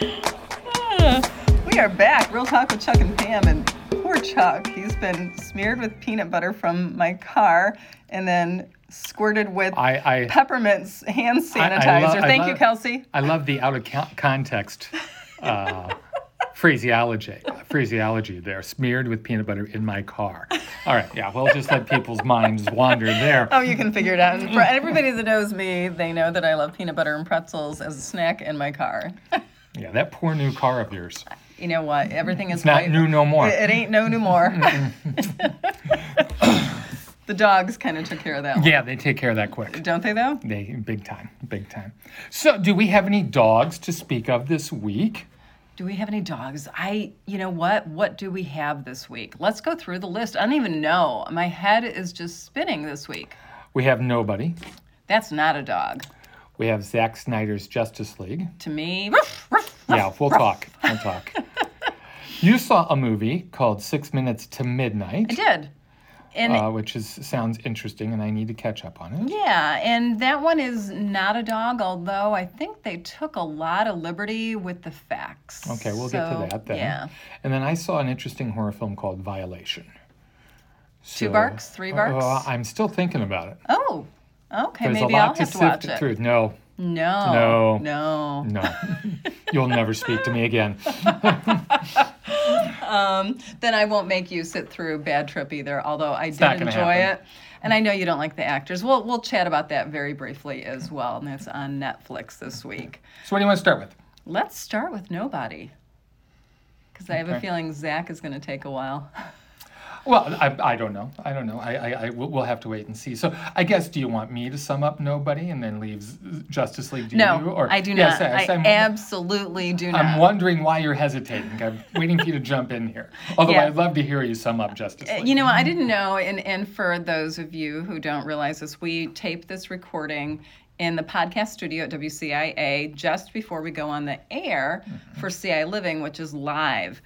We are back. Real Talk with Chuck and Pam. And poor Chuck, he's been smeared with peanut butter from my car and then squirted with I, I, peppermint hand I sanitizer. I Thank you, Kelsey. I love the out of co- context uh, phraseology. Phraseology there, smeared with peanut butter in my car. All right, yeah, we'll just let people's minds wander there. Oh, you can figure it out. And for everybody that knows me, they know that I love peanut butter and pretzels as a snack in my car. Yeah, that poor new car of yours. You know what? Everything is It's not white. new no more. It, it ain't no new more. the dogs kind of took care of that one. Yeah, they take care of that quick. Don't they, though? They big time, big time. So, do we have any dogs to speak of this week? Do we have any dogs? I, you know what? What do we have this week? Let's go through the list. I don't even know. My head is just spinning this week. We have nobody. That's not a dog. We have Zack Snyder's Justice League. To me, ruff, ruff, Yeah, we'll ruff. talk. We'll talk. You saw a movie called Six Minutes to Midnight, I did. And uh, which is sounds interesting, and I need to catch up on it. yeah, and that one is not a dog, although I think they took a lot of liberty with the facts. Okay, we'll get to that then. Yeah. And then I saw an interesting horror film called Violation. Two barks, three barks? Uh, I'm still thinking about it. Oh, okay. There's maybe a lot I'll to have to sift watch it. through. No, No. No. No. no, you'll never speak to me again. Um, then I won't make you sit through Bad Trip either, although I did enjoy happen. it. And I know you don't like the actors. We'll we'll chat about that very briefly as well. And that's on Netflix this week. So, what do you want to start with? Let's start with Nobody. Because I have a feeling Zach is going to take a while. Well, I, I don't know. I don't know. I, I, I we'll we'll have to wait and see. So, I guess, do you want me to sum up Nobody and then leave Justice League No, you? Or I do Yes, not. yes, I I'm- absolutely do not. I'm wondering why you're hesitating. I'm waiting for you to jump in here. Although Yeah. I'd love to hear you sum up Justice uh, League. You know, I didn't know, and, and for those of you who don't realize this, we tape this recording in the podcast studio at WCIA just before we go on the air mm-hmm. for CI Living, which is live.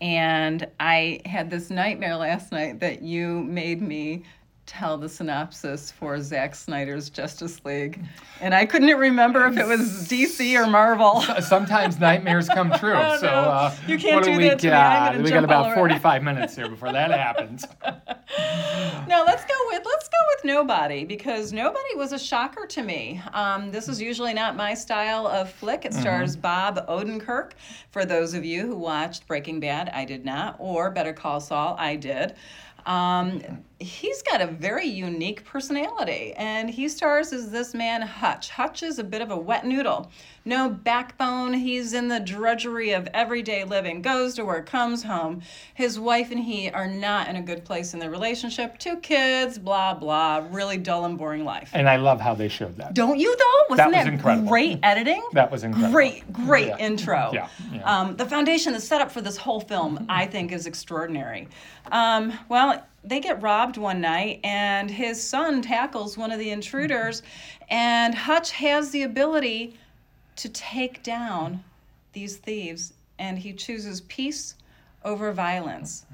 And I had this nightmare last night that you made me tell the synopsis for Zack Snyder's Justice League. And I couldn't remember if it was DC or Marvel. Sometimes nightmares come true. Oh, so uh, You can't do we that to me. I'm got? we got about. 45 minutes here before that happens. No, let's go with let's go with nobody because nobody was a shocker to me. Um, this is usually not my style of flick. It stars Bob Odenkirk. For those of you who watched Breaking Bad, I did not, or Better Call Saul, I did. Um, he's got a very unique personality, and he stars as this man Hutch. Hutch is a bit of a wet noodle. No backbone. He's in the drudgery of everyday living. Goes to work, comes home. His wife and he are not in a good place in their relationship. Two kids, blah blah. Really dull and boring life. And I love how they showed that. Don't you though? Wasn't was that, incredible. great editing? That was incredible. Great, great Yeah. intro. Yeah, yeah. Um, the foundation, the setup for this whole film, I think, is extraordinary. Um, well, they get robbed one night, and his son tackles one of the intruders, and Hutch has the ability to take down these thieves, and he chooses peace over violence.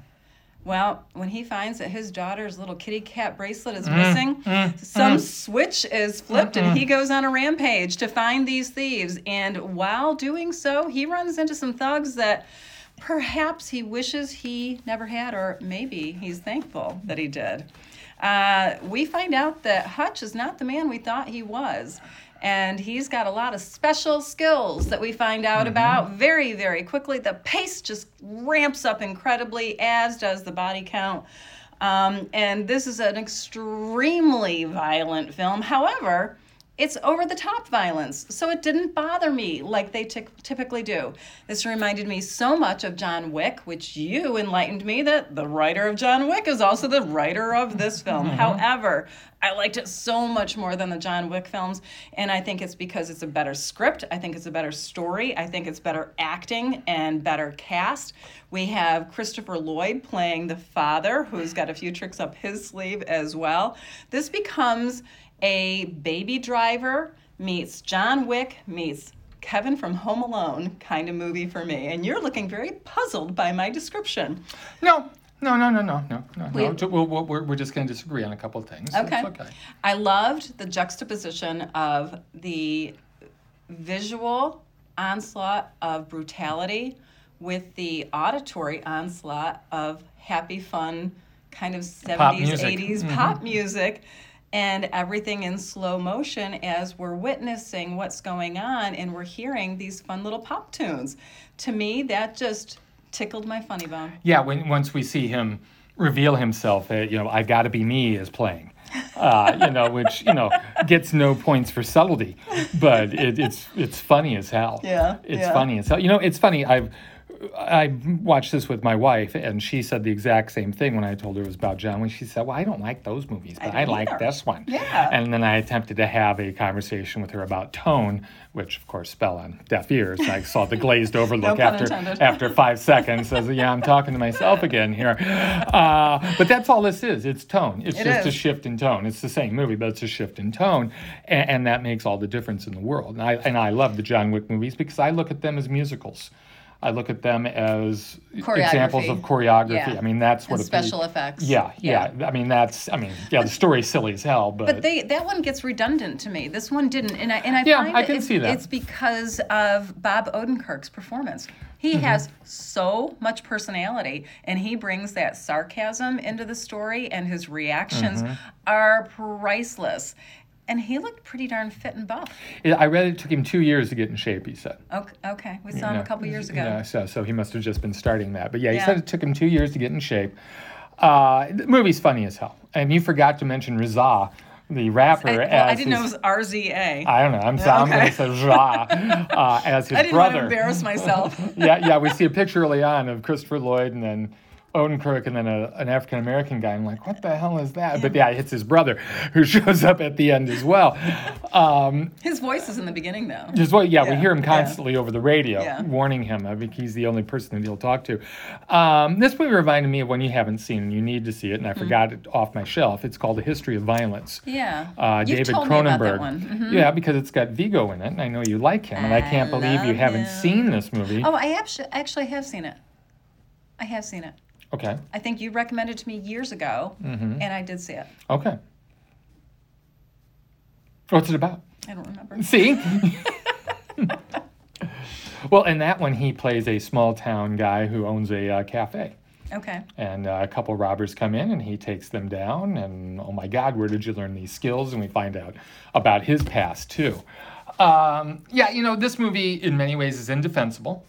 Well, when he finds that his daughter's little kitty cat bracelet is mm-hmm. missing, mm-hmm. some switch is flipped and he mm-hmm. goes on a rampage to find these thieves. And while doing so, he runs into some thugs that perhaps he wishes he never had, or maybe he's thankful that he did. Uh, we find out that Hutch is not the man we thought he was. And he's got a lot of special skills that we find out about very, very quickly. The pace just ramps up incredibly, as does the body count. Um, and this is an extremely violent film. However, it's over the top violence, so it didn't bother me like they ty- typically do. This reminded me so much of John Wick, which you enlightened me that the writer of John Wick is also the writer of this film. Mm-hmm. However, I liked it so much more than the John Wick films, and I think it's because it's a better script. I think it's a better story. I think it's better acting and better cast. We have Christopher Lloyd playing the father, who's got a few tricks up his sleeve as well. This becomes a baby driver meets John Wick meets Kevin from Home Alone kind of movie for me. And you're looking very puzzled by my description. No, no, no, no, no, no, no. We, no. We'll, we'll, we're, we're just going to disagree on a couple of things. Okay. Okay. I loved the juxtaposition of the visual onslaught of brutality with the auditory onslaught of happy, fun, kind of 70s, music. 80s mm-hmm. pop music. And everything in slow motion as we're witnessing what's going on and we're hearing these fun little pop tunes. To me, that just tickled my funny bone. Yeah, when once we see him reveal himself, that you know, I've Gotta Be Me is playing. Uh, you know, which you know gets no points for subtlety, but it, it's it's funny as hell. Yeah, it's yeah. funny as hell. You know, it's funny. I've I watched this with my wife, and she said the exact same thing when I told her it was about John Wick. She said, "Well, I don't like those movies, but I, don't like either." this one." Yeah. And then I attempted to have a conversation with her about tone, which of course fell on deaf ears. I saw the glazed over look pun after after five seconds. Says, "Yeah, I'm talking to myself again here." Uh, but that's all this is. It's tone. It's It just a shift in tone. It's the same movie, but it's a shift in tone, and, and that makes all the difference in the world. And I and I love the John Wick movies because I look at them as musicals. I look at them as examples of choreography. Yeah. I mean, that's what And special effects. Yeah, yeah, I mean, that's. I mean, yeah, the story's silly as hell, but, But they that one gets redundant to me. This one didn't, and I and I Yeah, find I it- can it's, see that. it's because of Bob Odenkirk's performance. He Mm-hmm. has so much personality, and he brings that sarcasm into the story, and his reactions Mm-hmm. are priceless. And he looked pretty darn fit and buff. I read it took him two years to get in shape. He said. Okay, okay. we saw him Yeah, a couple years ago. Yeah, so so he must have just been starting that. But yeah, he Yeah. said it took him two years to get in shape. Uh, the movie's funny as hell, and you forgot to mention Rizza, the rapper, I, well, as I didn't know it was RZA. I don't know. I'm, I'm gonna say Rizza uh, as his brother. I didn't brother. want to embarrass myself. yeah, yeah. We see a picture early on of Christopher Lloyd and then Odenkirk and then a, an African American guy. I'm like, what the hell is that? But yeah, it's his brother who shows up at the end as well. Um, His voice is in the beginning, though. just what? Yeah, we hear him yeah. constantly over the radio, Yeah. warning him. I think he's the only person that he'll talk to. Um, this movie reminded me of one you haven't seen, and you need to see it, and Mm-hmm. I forgot it off my shelf. It's called A History of Violence. Yeah. Uh, David told me Cronenberg. about that one. Mhm. Yeah, because it's got Viggo in it, and I know you like him, and I can't believe you love haven't seen this movie. Oh, I actually have seen it. I have seen it. Okay, I think you recommended it to me years ago, Mm-hmm. and I did see it. okay. What's it about? I don't remember. See? well, in that one, he plays a small town guy who owns a uh, cafe. Okay. And uh, a couple robbers come in and he takes them down. And oh my God, where did you learn these skills? And we find out about his past too. Um, yeah, you know, this movie in many ways is indefensible.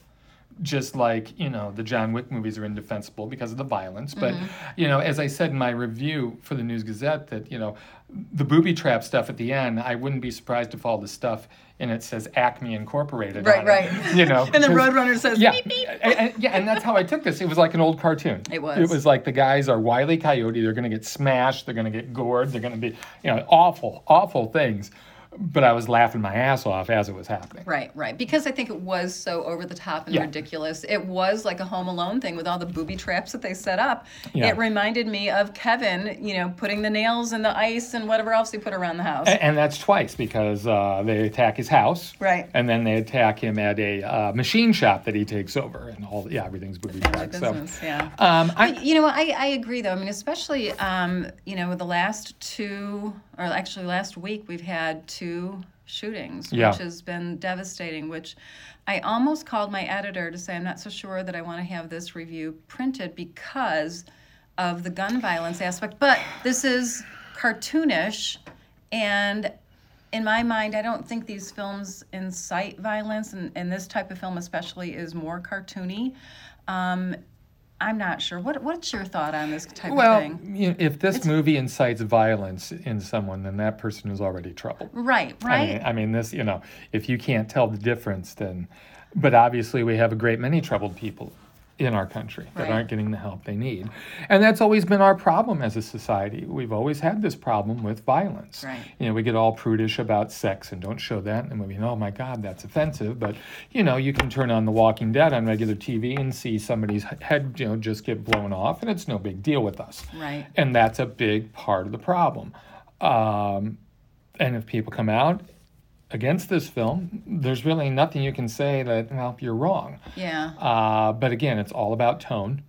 Just like, you know, the John Wick movies are indefensible because of the violence. But, mm-hmm. you know, as I said in my review for the News Gazette, that, you know, the booby trap stuff at the end, I wouldn't be surprised if all the stuff and it says Acme Incorporated. Right, on it, right. You know, And the Roadrunner says yeah, beep beep. and, and- yeah, and that's how I took this. It was like an old cartoon. It was. It was like the guys are wily coyote. They're going to get smashed. They're going to get gored. They're going to be, you know, awful, awful things. But I was laughing my ass off as it was happening. Right, right. Because I think it was so over the top and Yeah. ridiculous. It was like a Home Alone thing with all the booby traps that they set up. Yeah. It reminded me of Kevin, you know, putting the nails in the ice and whatever else he put around the house. A- And that's twice because uh, they attack his house, Right. And then they attack him at a uh, machine shop that he takes over, and all yeah, everything's booby trapped. So, yeah. um, I, But, you know, I, I agree though. I mean, especially, um, you know, with the last two, or actually last week, we've had two shootings, Yeah. which has been devastating. Which I almost called my editor to say, I'm not so sure that I want to have this review printed because of the gun violence aspect. But this is cartoonish, and in my mind, I don't think these films incite violence, and, and this type of film especially is more cartoony. Um, I'm not sure. What What's your thought on this type well, of thing? you know, if this movie incites violence in someone, then that person is already troubled. Right, I right. mean, I mean, this, you know, if you can't tell the difference, then, but obviously we have a great many troubled people in our country that Right. aren't getting the help they need. And that's always been our problem as a society. We've always had this problem with violence. Right. You know, we get all prudish about sex and don't show that and we movie. And, oh my God, that's offensive. But, you know, you can turn on The Walking Dead on regular TV and see somebody's head, you know, just get blown off, and it's no big deal with us. Right. And that's a big part of the problem. Um, and if people come out against this film, there's really nothing you can say that, well, you're wrong. Yeah. Uh, but again, it's all about tone.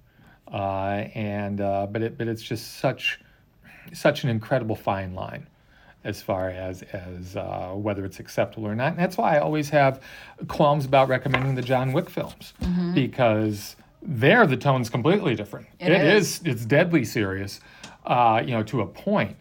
Uh, and uh, but it but it's just such such an incredible fine line as far as as uh, whether it's acceptable or not. And that's why I always have qualms about recommending the John Wick films because there the tone's completely different. It it is. is. It's deadly serious, uh, you know, to a point.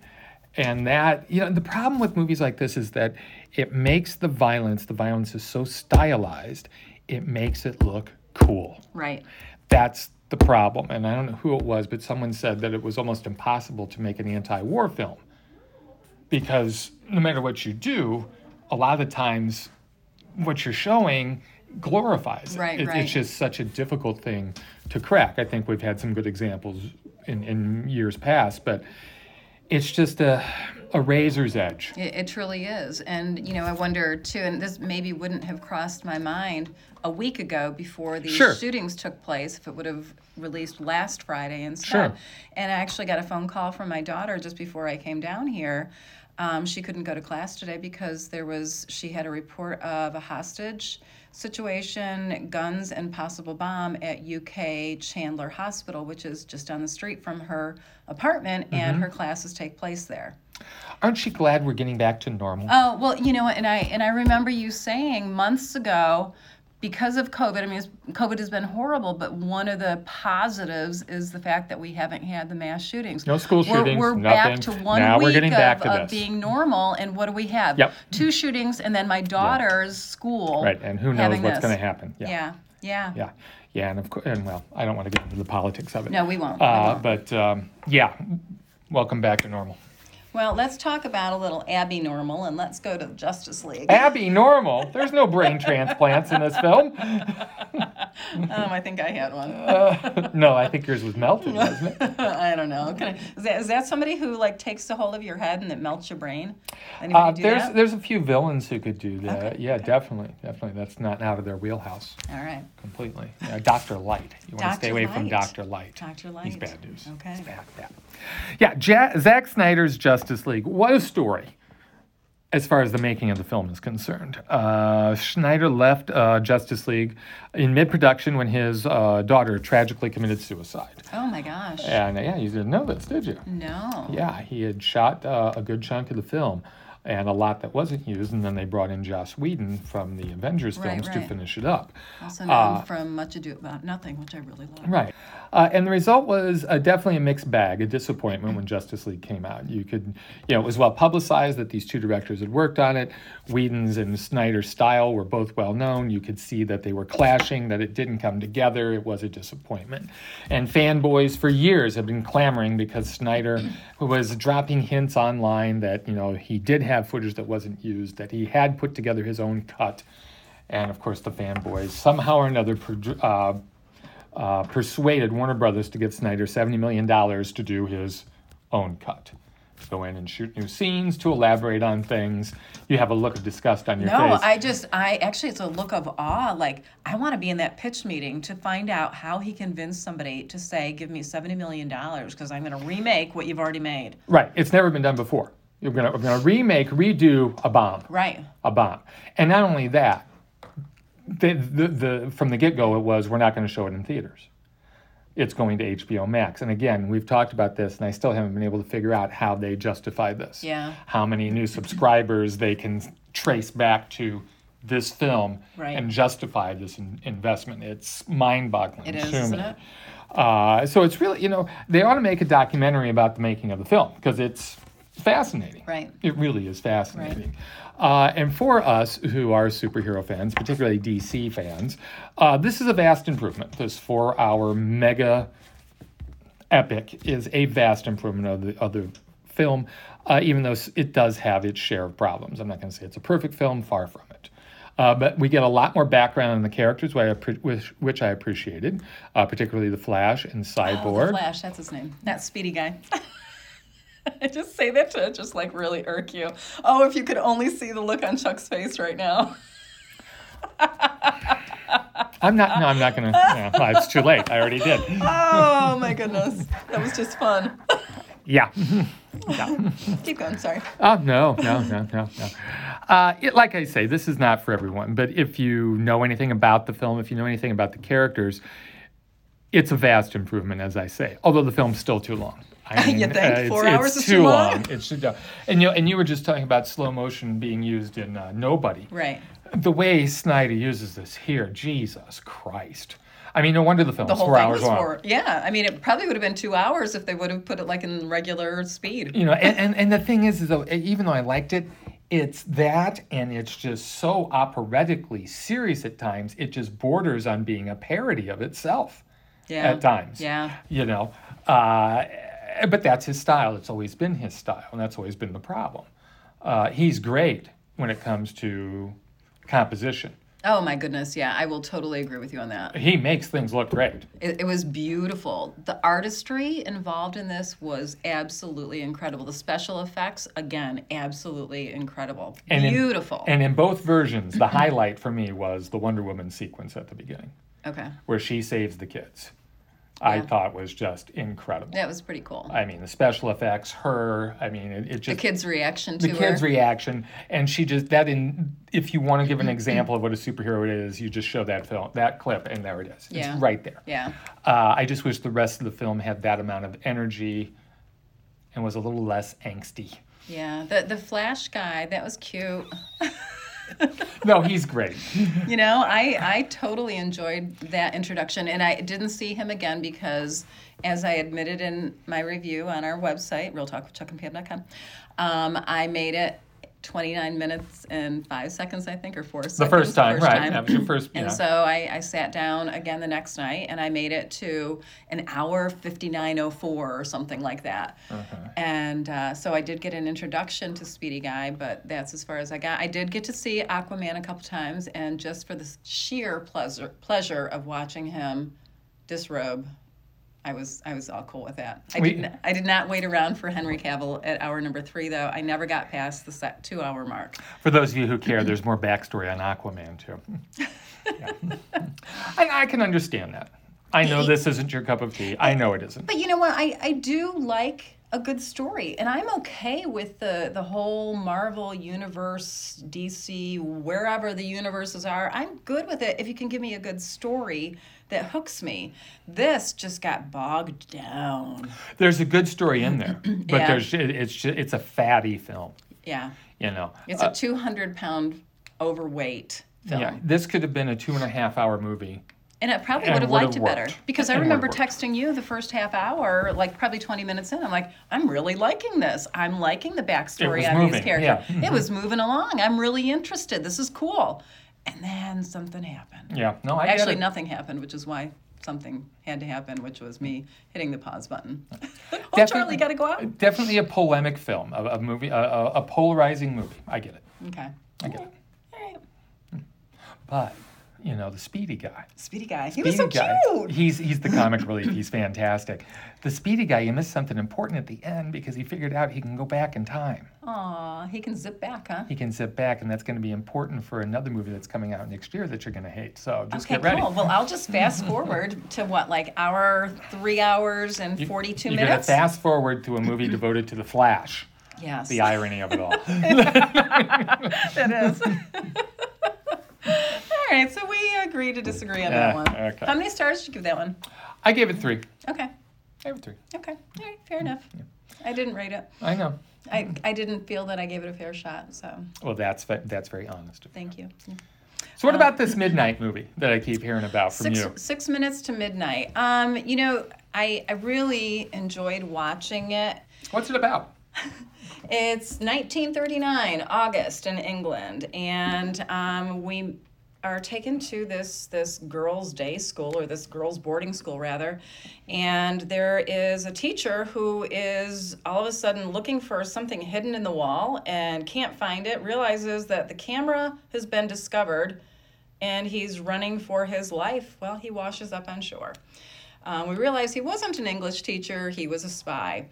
And that you know the problem with movies like this is that it makes the violence. The violence is so stylized. It makes it look cool Right. that's the problem. And I don't know who it was, but someone said that it was almost impossible to make an anti war film because no matter what you do, a lot of the times what you're showing glorifies it. Right, It- right. It's just such a difficult thing to crack. I think we've had some good examples in, in years past, but it's just a, a razor's edge. It, it truly is. And, you know, I wonder too, and this maybe wouldn't have crossed my mind a week ago before these Sure. shootings took place if it would have released last Friday instead. Sure. And I actually got a phone call from my daughter just before I came down here. Um, she couldn't go to class today because there was, she had a report of a hostage situation, guns, and possible bomb at UK Chandler Hospital, which is just down the street from her apartment, and Mm-hmm. her classes take place there. Aren't you glad we're getting back to normal? Oh well, you know, and I and I remember you saying months ago, because of COVID. I mean, COVID has been horrible, but one of the positives is the fact that we haven't had the mass shootings. No school We're, shootings, we're back to one Now we're week of, back to of being normal, and what do we have? Yep. Two shootings, and then my daughter's school. right, and who knows what's going to happen? Yeah, yeah. Yeah, yeah, and of course, and well, I don't want to get into the politics of it. No, we won't. We Uh, won't. but um, yeah, welcome back to normal. Well, let's talk about a little Abby Normal, and let's go to Justice League. Abby, normal. There's no brain transplants in this film. um, I think I had one. Uh, no, I think yours was melted, wasn't it? I don't know. Can I, is, that, is that somebody who like takes the whole of your head and it melts your brain? Uh, do there's that? there's a few villains who could do that. Okay, Yeah, definitely, definitely. That's not out of their wheelhouse All right, completely. Yeah, Doctor Light. You want to stay away from Doctor Light. Doctor Light. He's bad news. Okay. He's bad, bad. Yeah, ja- Zack Snyder's Justice League. What a story. As far as the making of the film is concerned, uh, Snyder left uh, Justice League in mid-production when his uh, daughter tragically committed suicide. Oh my gosh. And uh, yeah, you didn't know this, did you? No. Yeah, he had shot uh, a good chunk of the film and a lot that wasn't used, and then they brought in Joss Whedon from the Avengers Right, films to finish it up. Also known from Much Ado About Nothing, which I really love. Right. Uh, and the result was uh, definitely a mixed bag, a disappointment when Justice League came out. You could, you know, it was well publicized that these two directors had worked on it. Whedon's and Snyder's style were both well known. You could see that they were clashing, that it didn't come together. It was a disappointment. And fanboys for years have been clamoring because Snyder was dropping hints online that, you know, he did have footage that wasn't used, that he had put together his own cut. And of course, the fanboys somehow or another uh, uh, persuaded Warner Brothers to give Snyder $70 million to do his own cut. Go in and shoot new scenes, to elaborate on things. You have a look of disgust on your No, face. No, I just, I actually, it's a look of awe. Like, I want to be in that pitch meeting to find out how he convinced somebody to say, give me $70 million because I'm going to remake what you've already made. right, it's never been done before. You're we're gonna remake, redo a bomb, Right. a bomb, and not only that, the, the, the from the get go it was we're not going to show it in theaters. It's going to HBO Max, and again we've talked about this, and I still haven't been able to figure out how they justify this. Yeah. How many new subscribers they can trace back to this film Right. and justify this in, investment? It's mind-boggling. It is, isn't it? Uh, so it's really, you know, they ought to make a documentary about the making of the film because it's fascinating. Right. It really is fascinating. Uh, and for us who are superhero fans, particularly DC fans, uh, this is a vast improvement. This four hour mega epic is a vast improvement of the other film, uh, even though it does have its share of problems. I'm not going to say it's a perfect film, far from it. Uh, but we get a lot more background on the characters, which I, appre- which, which I appreciated, uh, particularly the Flash and Oh, Cyborg. the Flash, that's his name. That speedy guy. I just say that to just like really irk you. Oh, if you could only see the look on Chuck's face right now. I'm not. No, I'm not going to. Yeah, it's too late. I already did. Oh my goodness. That was just fun. Yeah. yeah. Keep going, sorry. Oh no, no, no, no, no. Uh, it, like I say, this is not for everyone. But if you know anything about the film, if you know anything about the characters, it's a vast improvement, as I say. Although the film's still too long. I You think? uh, Four it's, hours it's is too too long. long? It's too long. And you know, and you were just talking about slow motion being used in uh, Nobody. Right. The way Snyder uses this here, Jesus Christ! I mean, no wonder the film The whole four thing hours was long. four. Yeah, I mean, it probably would have been two hours if they would have put it like in regular speed. You know, and, and, and the thing is, is though, even though I liked it, it's that, and it's just so operatically serious at times. It just borders on being a parody of itself Yeah. at times. Yeah. You know, uh, but that's his style. It's always been his style, and that's always been the problem. Uh, he's great when it comes to composition. Oh my goodness. Yeah, I will totally agree with you on that. He makes things look great. It, it was beautiful. The artistry involved in this was absolutely incredible. The special effects, again, absolutely incredible. And in- beautiful. And in both versions, the highlight for me was the Wonder Woman sequence at the beginning, okay. where she saves the kids. I thought was just incredible. That was pretty cool. I mean, the special effects, her. I mean, it, it the kid's reaction to it. the her. kid's reaction, and she just that in. If you want to give an example of what a superhero is, you just show that film, that clip, and there it is. Yeah. It's right there. yeah. Uh, I just wish the rest of the film had that amount of energy, and was a little less angsty. Yeah. The the Flash guy, that was cute. No, he's great. You know, I I totally enjoyed that introduction, and I didn't see him again because, as I admitted in my review on our website, realtalkwithchuckandpam.com, um, I made it 29 minutes and five seconds, I think, or four seconds. The first time, first right? time. That was your first. And yeah. so I, I sat down again the next night and I made it to an hour 59.04 or something like that. Uh-huh. And uh, so I did get an introduction to Speedy Guy, but that's as far as I got. I did get to see Aquaman a couple times, and just for the sheer pleasure, pleasure of watching him disrobe. I was I was all cool with that. I We- did not, I did not wait around for Henry Cavill at hour number three though. I never got past the set two hour mark. For those of you who care, there's more backstory on Aquaman too. Yeah. I, I can understand that. I know this isn't your cup of tea. I know it isn't. But you know what? I, I do like a good story, and I'm okay with the the whole Marvel universe, DC, wherever the universes are. I'm good with it if you can give me a good story that hooks me. This just got bogged down. There's a good story in there, but Yeah. there's it, it's ju- it's a fatty film. Yeah, You know. it's Uh, a 200 pound overweight film. yeah. This could have been a two and a half hour movie. And it probably would have liked it better because I remember texting you the first half hour, like probably 20 minutes in. I'm like, I'm really liking this. I'm liking the backstory on moving, these characters. yeah. It mm-hmm. was moving along. I'm really interested. This is cool. And then something happened. Yeah. No, I Actually, get it. nothing happened, which is why something had to happen, which was me hitting the pause button. oh, Definitely- Charlie, got to go out. Definitely a polemic film, a, a movie, a, a, a polarizing movie. I get it. Okay. I get it. All right. But you know, the Speedy guy. Speedy guy. He was Speedy so guy. cute. He's he's the comic relief. He's fantastic. The Speedy guy, you missed something important at the end because he figured out he can go back in time. Aw, he can zip back, huh? He can zip back, and that's going to be important for another movie that's coming out next year that you're going to hate. So just Okay, get ready. cool. Well, I'll just fast forward to what, like our three hours and You- 42 you're minutes? gonna fast forward to a movie devoted to the Flash. yes. The irony of it all. That is. Right, so we agree to disagree on that Yeah, one. okay. How many stars did you give that one? I gave it three. Okay. I gave it three. Okay. All right, fair enough. I didn't rate it. I know. I, I didn't feel that I gave it a fair shot, so Well, that's ve- that's very honest. thank you. So what about this midnight movie that I keep hearing about from Six, you? six minutes to midnight. Um, you know, I, I really enjoyed watching it. What's it about? It's 1939, August in England, and um, we are taken to this this girls' day school or this girls' boarding school rather, and there is a teacher who is all of a sudden looking for something hidden in the wall and can't find it. Realizes that the camera has been discovered, and he's running for his life while he washes up on shore. Um, we realize he wasn't an English teacher; he was a spy.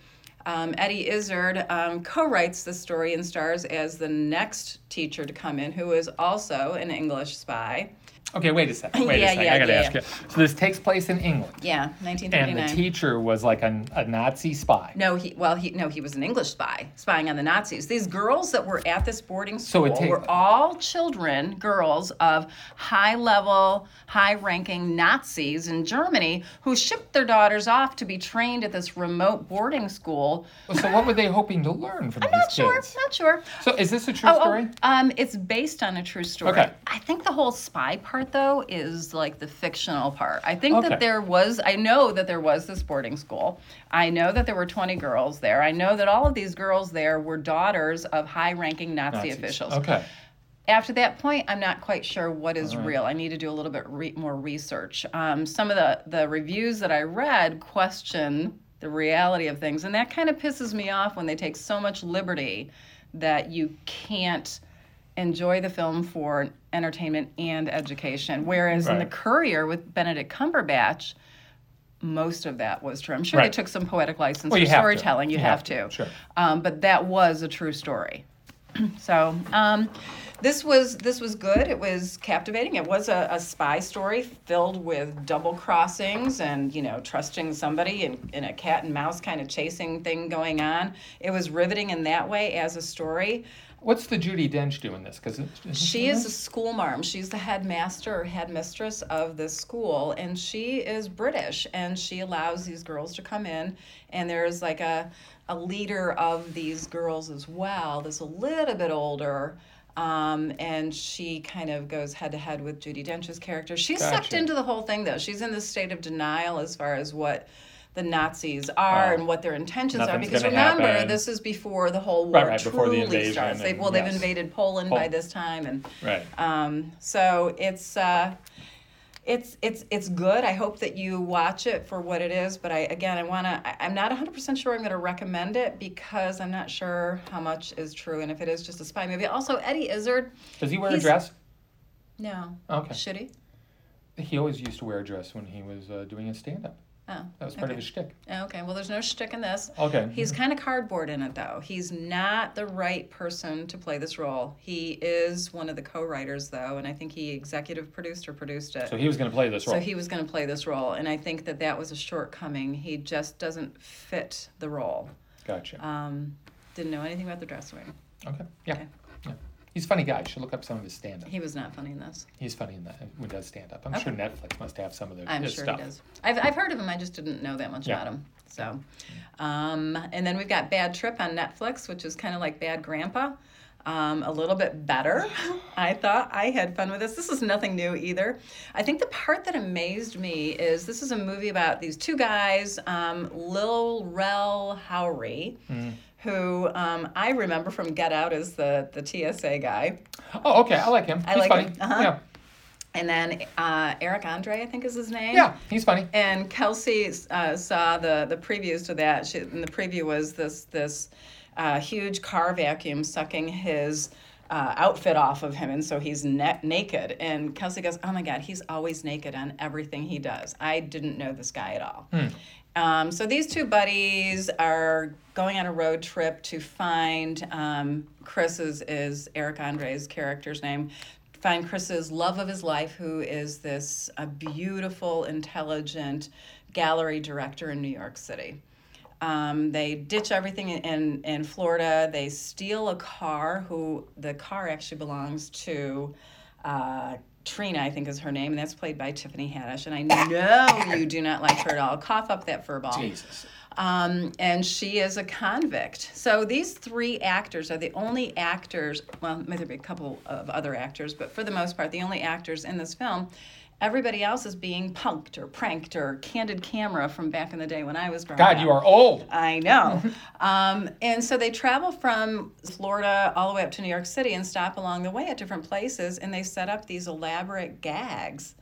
Um, Eddie Izzard um, co writes the story and stars as the next teacher to come in, who is also an English spy. Okay, wait a second. Wait Yeah, a second. yeah, I gotta yeah, ask you. So this takes place in England, Yeah, 1939. and the teacher was like a, a Nazi spy. No, he well he no he was an English spy spying on the Nazis. These girls that were at this boarding So school take- were all children, girls of high level, high ranking Nazis in Germany who shipped their daughters off to be trained at this remote boarding school. So what were they hoping to learn from this? I'm these Not sure, not sure. So is this a true Oh, oh, story? um, it's based on a true story. Okay. I think the whole spy part, though, is like the fictional part. I think Okay. that there was, I know that there was this boarding school. I know that there were 20 girls there. I know that all of these girls there were daughters of high ranking Nazi Nazis. officials. Okay. After that point, I'm not quite sure what is real. I need to do a little bit re- more research. Um, some of the, the reviews that I read question the reality of things, and that kind of pisses me off when they take so much liberty that you can't enjoy the film for entertainment and education. Whereas in The Courier with Benedict Cumberbatch, most of that was true. I'm sure they took some poetic license Well, for you have to. storytelling. You, You have, to. to, sure. Um, but that was a true story. so um, this was this was good. It was captivating. It was a, a spy story filled with double crossings and you know trusting somebody in, in a cat and mouse kind of chasing thing going on. It was riveting in that way as a story. What's the Judi Dench doing this? Because She is a school marm. She's the headmaster or headmistress of this school, and she is British, and she allows these girls to come in, and there's like a a leader of these girls as well, that's a little bit older. Um, and she kind of goes head to head with Judi Dench's character. She's sucked into the whole thing, though. She's in this state of denial as far as what the Nazis are Oh. and what their intentions are. Because remember, happen. this is before the whole war Right, right, before the truly invasion starts. They, and- well, they've invaded Poland by this time, and right. um, so it's uh, it's it's it's good. I hope that you watch it for what it is. But I again, I wanna. I, I'm not 100 percent sure I'm gonna recommend it because I'm not sure how much is true and if it is just a spy movie. Also, Eddie Izzard. Does he wear a dress? No. Okay. Should he? He always used to wear a dress when he was uh, doing his stand-up. Oh. That was part of okay. his shtick. Okay. Well, there's no shtick in this. Okay. He's kind of cardboard in it, though. He's not the right person to play this role. He is one of the co-writers, though, and I think he executive produced or produced it. So he was going to play this role. So he was going to play this role, and I think that that was a shortcoming. He just doesn't fit the role. gotcha. Um, didn't know anything about the dress wearing. okay. Yeah. okay. Yeah. He's a funny guy. You should look up some of his stand-up. He was not funny in this. He's funny in that when he does stand-up. I'm Okay. sure Netflix must have some of the, I'm his sure stuff. he does. I've, I've heard of him. I just didn't know that much Yeah. about him. So, um, and then we've got Bad Trip on Netflix, which is kind of like Bad Grandpa. Um, a little bit better. I thought I had fun with this. This is nothing new either. I think the part that amazed me is this is a movie about these two guys, um, Lil Rel Howery, Mm. Who um, I remember from Get Out as the, the TSA guy. Oh, okay. I like him. I he's like funny. him. Uh-huh. Yeah. And then uh, Eric Andre, I think is his name. Yeah, he's funny. And Kelsey uh, saw the the previews to that. She, and the preview was this this uh, huge car vacuum sucking his uh, outfit off of him, and so he's na- naked. And Kelsey goes, "Oh my God, he's always naked on everything he does." I didn't know this guy at all. Um, so these two buddies are going on a road trip to find um, Chris's is Eric Andre's character's name. Find Chris's love of his life, who is this a beautiful, intelligent gallery director in New York City. Um, they ditch everything in, in, in Florida. They steal a car. Who the car actually belongs to uh, Trina, I think is her name, and that's played by Tiffany Haddish. And I know you do not like her at all. Cough up that fur ball. Jesus. Um, and she is a convict. So these three actors are the only actors. Well, maybe a couple of other actors, but for the most part, the only actors in this film. Everybody else is being punked or pranked or candid camera from back in the day when I was growing up. God, you are old. I know. um, and so they travel from Florida all the way up to New York City and stop along the way at different places, and they set up these elaborate gags.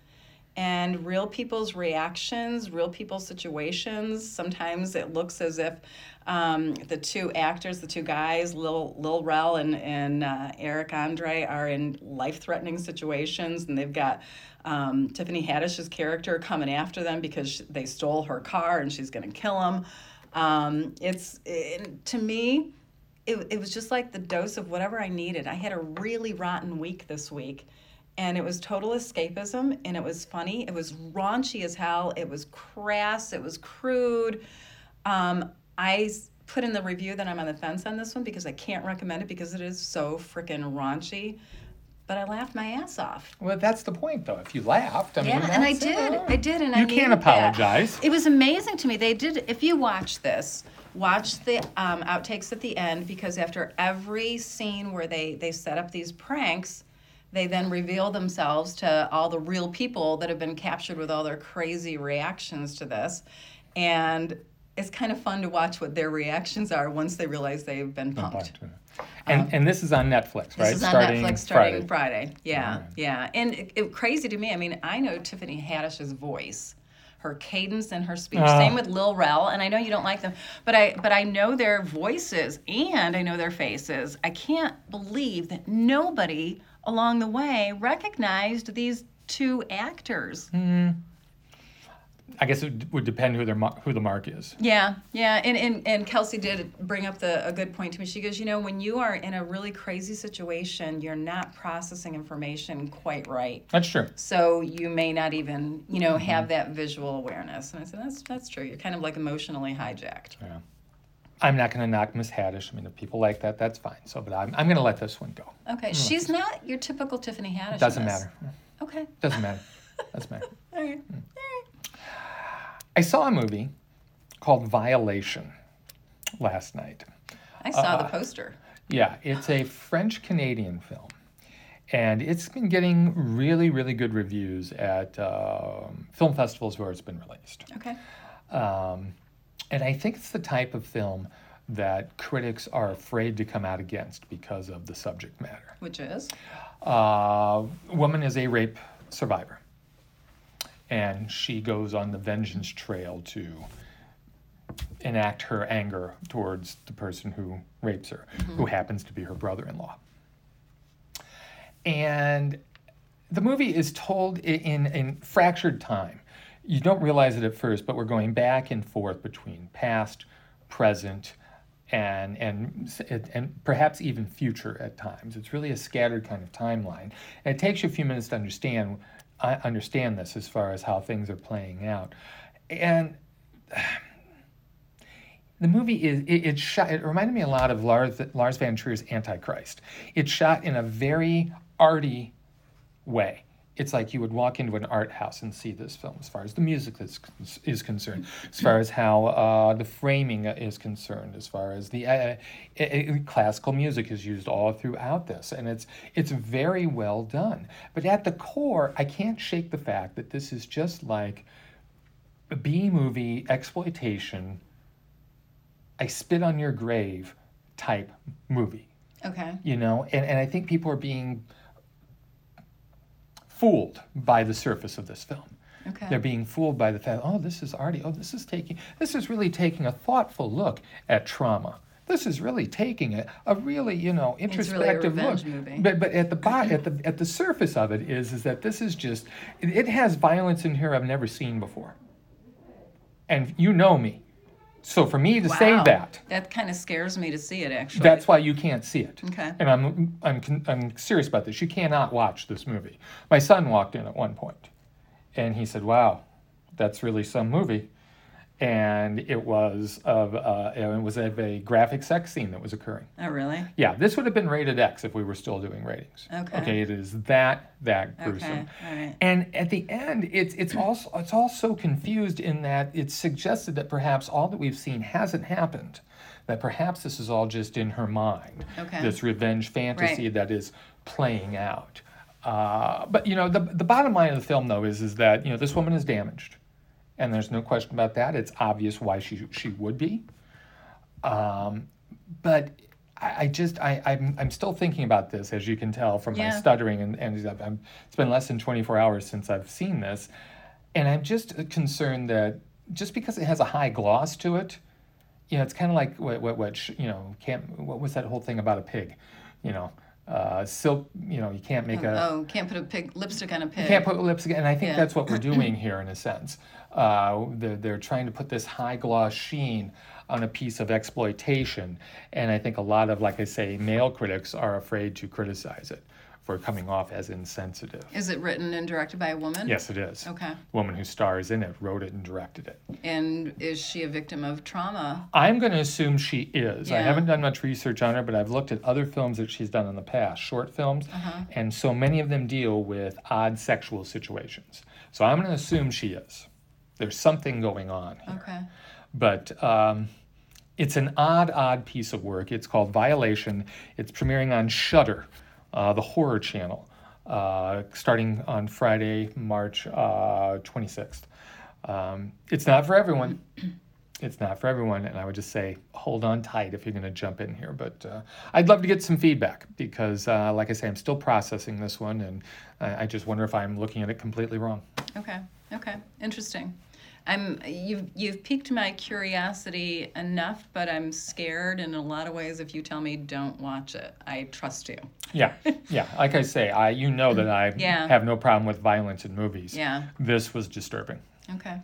And real people's reactions, real people's situations. Sometimes it looks as if um, the two actors, the two guys, Lil, Lil Rel and, and uh, Eric Andre, are in life threatening situations, and they've got um, Tiffany Haddish's character coming after them because they stole her car and she's going to kill them. Um, it's it, to me, it, it was just like the dose of whatever I needed. I had a really rotten week this week, and it was total escapism, and it was funny. It was raunchy as hell. It was crass. It was crude. Um, I put in the review that I'm on the fence on this one because I can't recommend it because it is so freaking raunchy. But I laughed my ass off. Well, that's the point, though. If you laughed, I mean, Yeah, and I did. uh, I did, and I You can't needed that. apologize. It was amazing to me. They did. If you watch this, watch the um, outtakes at the end because after every scene where they they set up these pranks, they then reveal themselves to all the real people that have been captured with all their crazy reactions to this, and it's kind of fun to watch what their reactions are once they realize they've been punked. And and this is on Netflix, right? This is on Netflix starting Friday. Yeah, yeah. And it, it, crazy to me. I mean, I know Tiffany Haddish's voice, her cadence and her speech. Ah. Same with Lil Rel, and I know you don't like them, but I but I know their voices and I know their faces. I can't believe that nobody along the way recognized these two actors. Mm. I guess it would depend who their who the mark is. Yeah, yeah, and, and and Kelsey did bring up the a good point to me. She goes, you know, when you are in a really crazy situation, you're not processing information quite right. That's true. So you may not even, you know, have mm-hmm. that visual awareness. And I said, that's that's true. You're kind of like emotionally hijacked. Yeah. I'm not going to knock Miss Haddish. I mean, if people like that, that's fine. So, but I'm, I'm going to let this one go. Okay, she's not your typical Tiffany Haddish. Doesn't matter. Okay, Doesn't matter. Doesn't matter. all right. I saw a movie called Violation last night. I saw Uh, the poster. Yeah, it's a French Canadian film. And it's been getting really, really good reviews at um, film festivals where it's been released. Okay. Um, and I think it's the type of film that critics are afraid to come out against because of the subject matter. Which is? Uh, woman is a rape survivor, and she goes on the vengeance trail to enact her anger towards the person who rapes her, who happens to be her brother-in-law. And the movie is told i- in, in fractured time. You don't realize it at first, but we're going back and forth between past, present, and and and perhaps even future at times. It's really a scattered kind of timeline, and it takes you a few minutes to understand uh, understand this as far as how things are playing out. And the movie is it, it's shot. It reminded me a lot of Lars Lars von Trier's Antichrist. It's shot in a very arty way. It's like you would walk into an art house and see this film, as far as the music is, is concerned, as far as how uh, the framing is concerned, as far as the uh, uh, uh, classical music is used all throughout this, and it's it's very well done. But at the core, I can't shake the fact that this is just like a B movie exploitation. I spit on your grave type movie Okay. you know and, and i think people are being fooled by the surface of this film. Okay. they're being fooled by the fact oh this is already oh this is taking this is really taking a thoughtful look at trauma. This is really taking a, a really you know really introspective revenge look movie. but but at the at the at the surface of it is is that this is just it, it has violence in here i've never seen before. And you know me so for me to say that That kind of scares me to see it, actually. that's why you can't see it. Okay. And I'm I'm I'm serious about this. You cannot watch this movie. My son walked in at one point, and he said, "Wow, that's really some movie." And it was of uh, it was of a graphic sex scene that was occurring. Oh, really? Yeah, this would have been rated X if we were still doing ratings. Okay. Okay, it is that that gruesome. Okay. All right. And at the end, it's it's also it's also confused in that it's suggested that perhaps all that we've seen hasn't happened, that perhaps this is all just in her mind. Okay. This revenge fantasy Right. that is playing out. Uh, but you know, the the bottom line of the film though is is that you know this woman is damaged, and there's no question about that. It's obvious why she she would be. Um, but I, I just I, I'm I'm still thinking about this, as you can tell from my stuttering, and and I'm, it's been less than 24 hours since I've seen this, and I'm just concerned that just because it has a high gloss to it, you know, it's kind of like what what what you know can't what was that whole thing about a pig, you know, uh, silk, you know, you can't make a oh, can't put a pig lipstick on a pig. you can't put lipstick, and I think Yeah. that's what we're doing here in a sense. Uh, they're, they're trying to put this high gloss sheen on a piece of exploitation. And I think a lot of, like I say, male critics are afraid to criticize it for coming off as insensitive. Is it written and directed by a woman? Yes, it is. Okay. woman who stars in it wrote it and directed it. And is she a victim of trauma? I'm going to assume she is. Yeah. I haven't done much research on her, but I've looked at other films that she's done in the past, short films, Uh-huh. and so many of them deal with odd sexual situations. So I'm going to assume she is. There's something going on here. Okay. But um, it's an odd, odd piece of work. It's called Violation. It's premiering on Shudder, uh, the horror channel, uh, starting on Friday, March uh, 26th. Um, it's not for everyone. It's not for everyone, and I would just say hold on tight if you're going to jump in here. But uh, I'd love to get some feedback because, uh, like I say, I'm still processing this one, and I, I just wonder if I'm looking at it completely wrong. Okay. Okay. Interesting. I'm you've you've piqued my curiosity enough, but I'm scared in a lot of ways if you tell me don't watch it. I trust you. Yeah, yeah. Like I say, I you know that I Yeah. have no problem with violence in movies. Yeah. This was disturbing. Okay.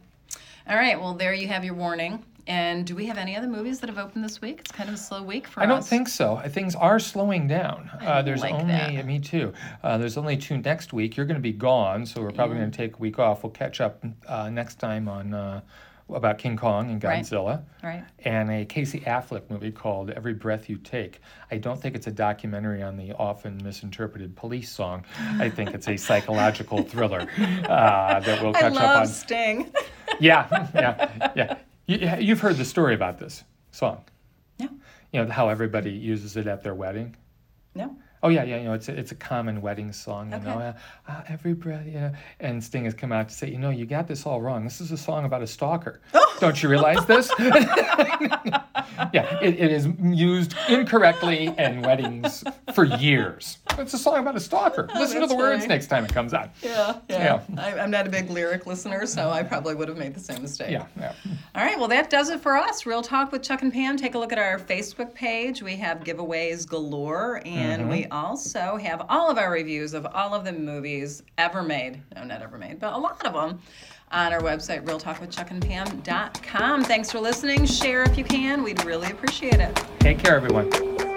All right. Well, there you have your warning. And do we have any other movies that have opened this week? It's kind of a slow week for I us. I don't think so. Things are slowing down. Uh, there's like only that. me too. Uh, there's only two next week. You're going to be gone, so we're probably going to take a week off. We'll catch up uh, next time on uh, about King Kong and Godzilla. Right. right. and a Casey Affleck movie called Every Breath You Take. I don't think it's a documentary on the often misinterpreted police song. I think it's a psychological thriller uh, that we'll I catch love up on. Sting. Yeah, yeah, yeah. You, you've heard the story about this song. No. You know how everybody uses it at their wedding. No. Oh yeah, yeah. You know, it's a, it's a common wedding song. You know, Okay. uh, uh, every breath. Yeah. And Sting has come out to say, you know, you got this all wrong. This is a song about a stalker. Oh. Don't you realize this? yeah, it, it is used incorrectly in weddings for years. It's a song about a stalker. Oh, Listen to the words funny. next time it comes out. Yeah. Yeah. I, I'm not a big lyric listener, so I probably would have made the same mistake. Yeah, yeah. All right, well, that does it for us. Real Talk with Chuck and Pam. Take a look at our Facebook page. We have giveaways galore, and mm-hmm. we also have all of our reviews of all of the movies ever made. No, not ever made, but a lot of them on our website, realtalkwithchuckandpam.com. Thanks for listening. Share if you can. We'd really appreciate it. Take care, everyone.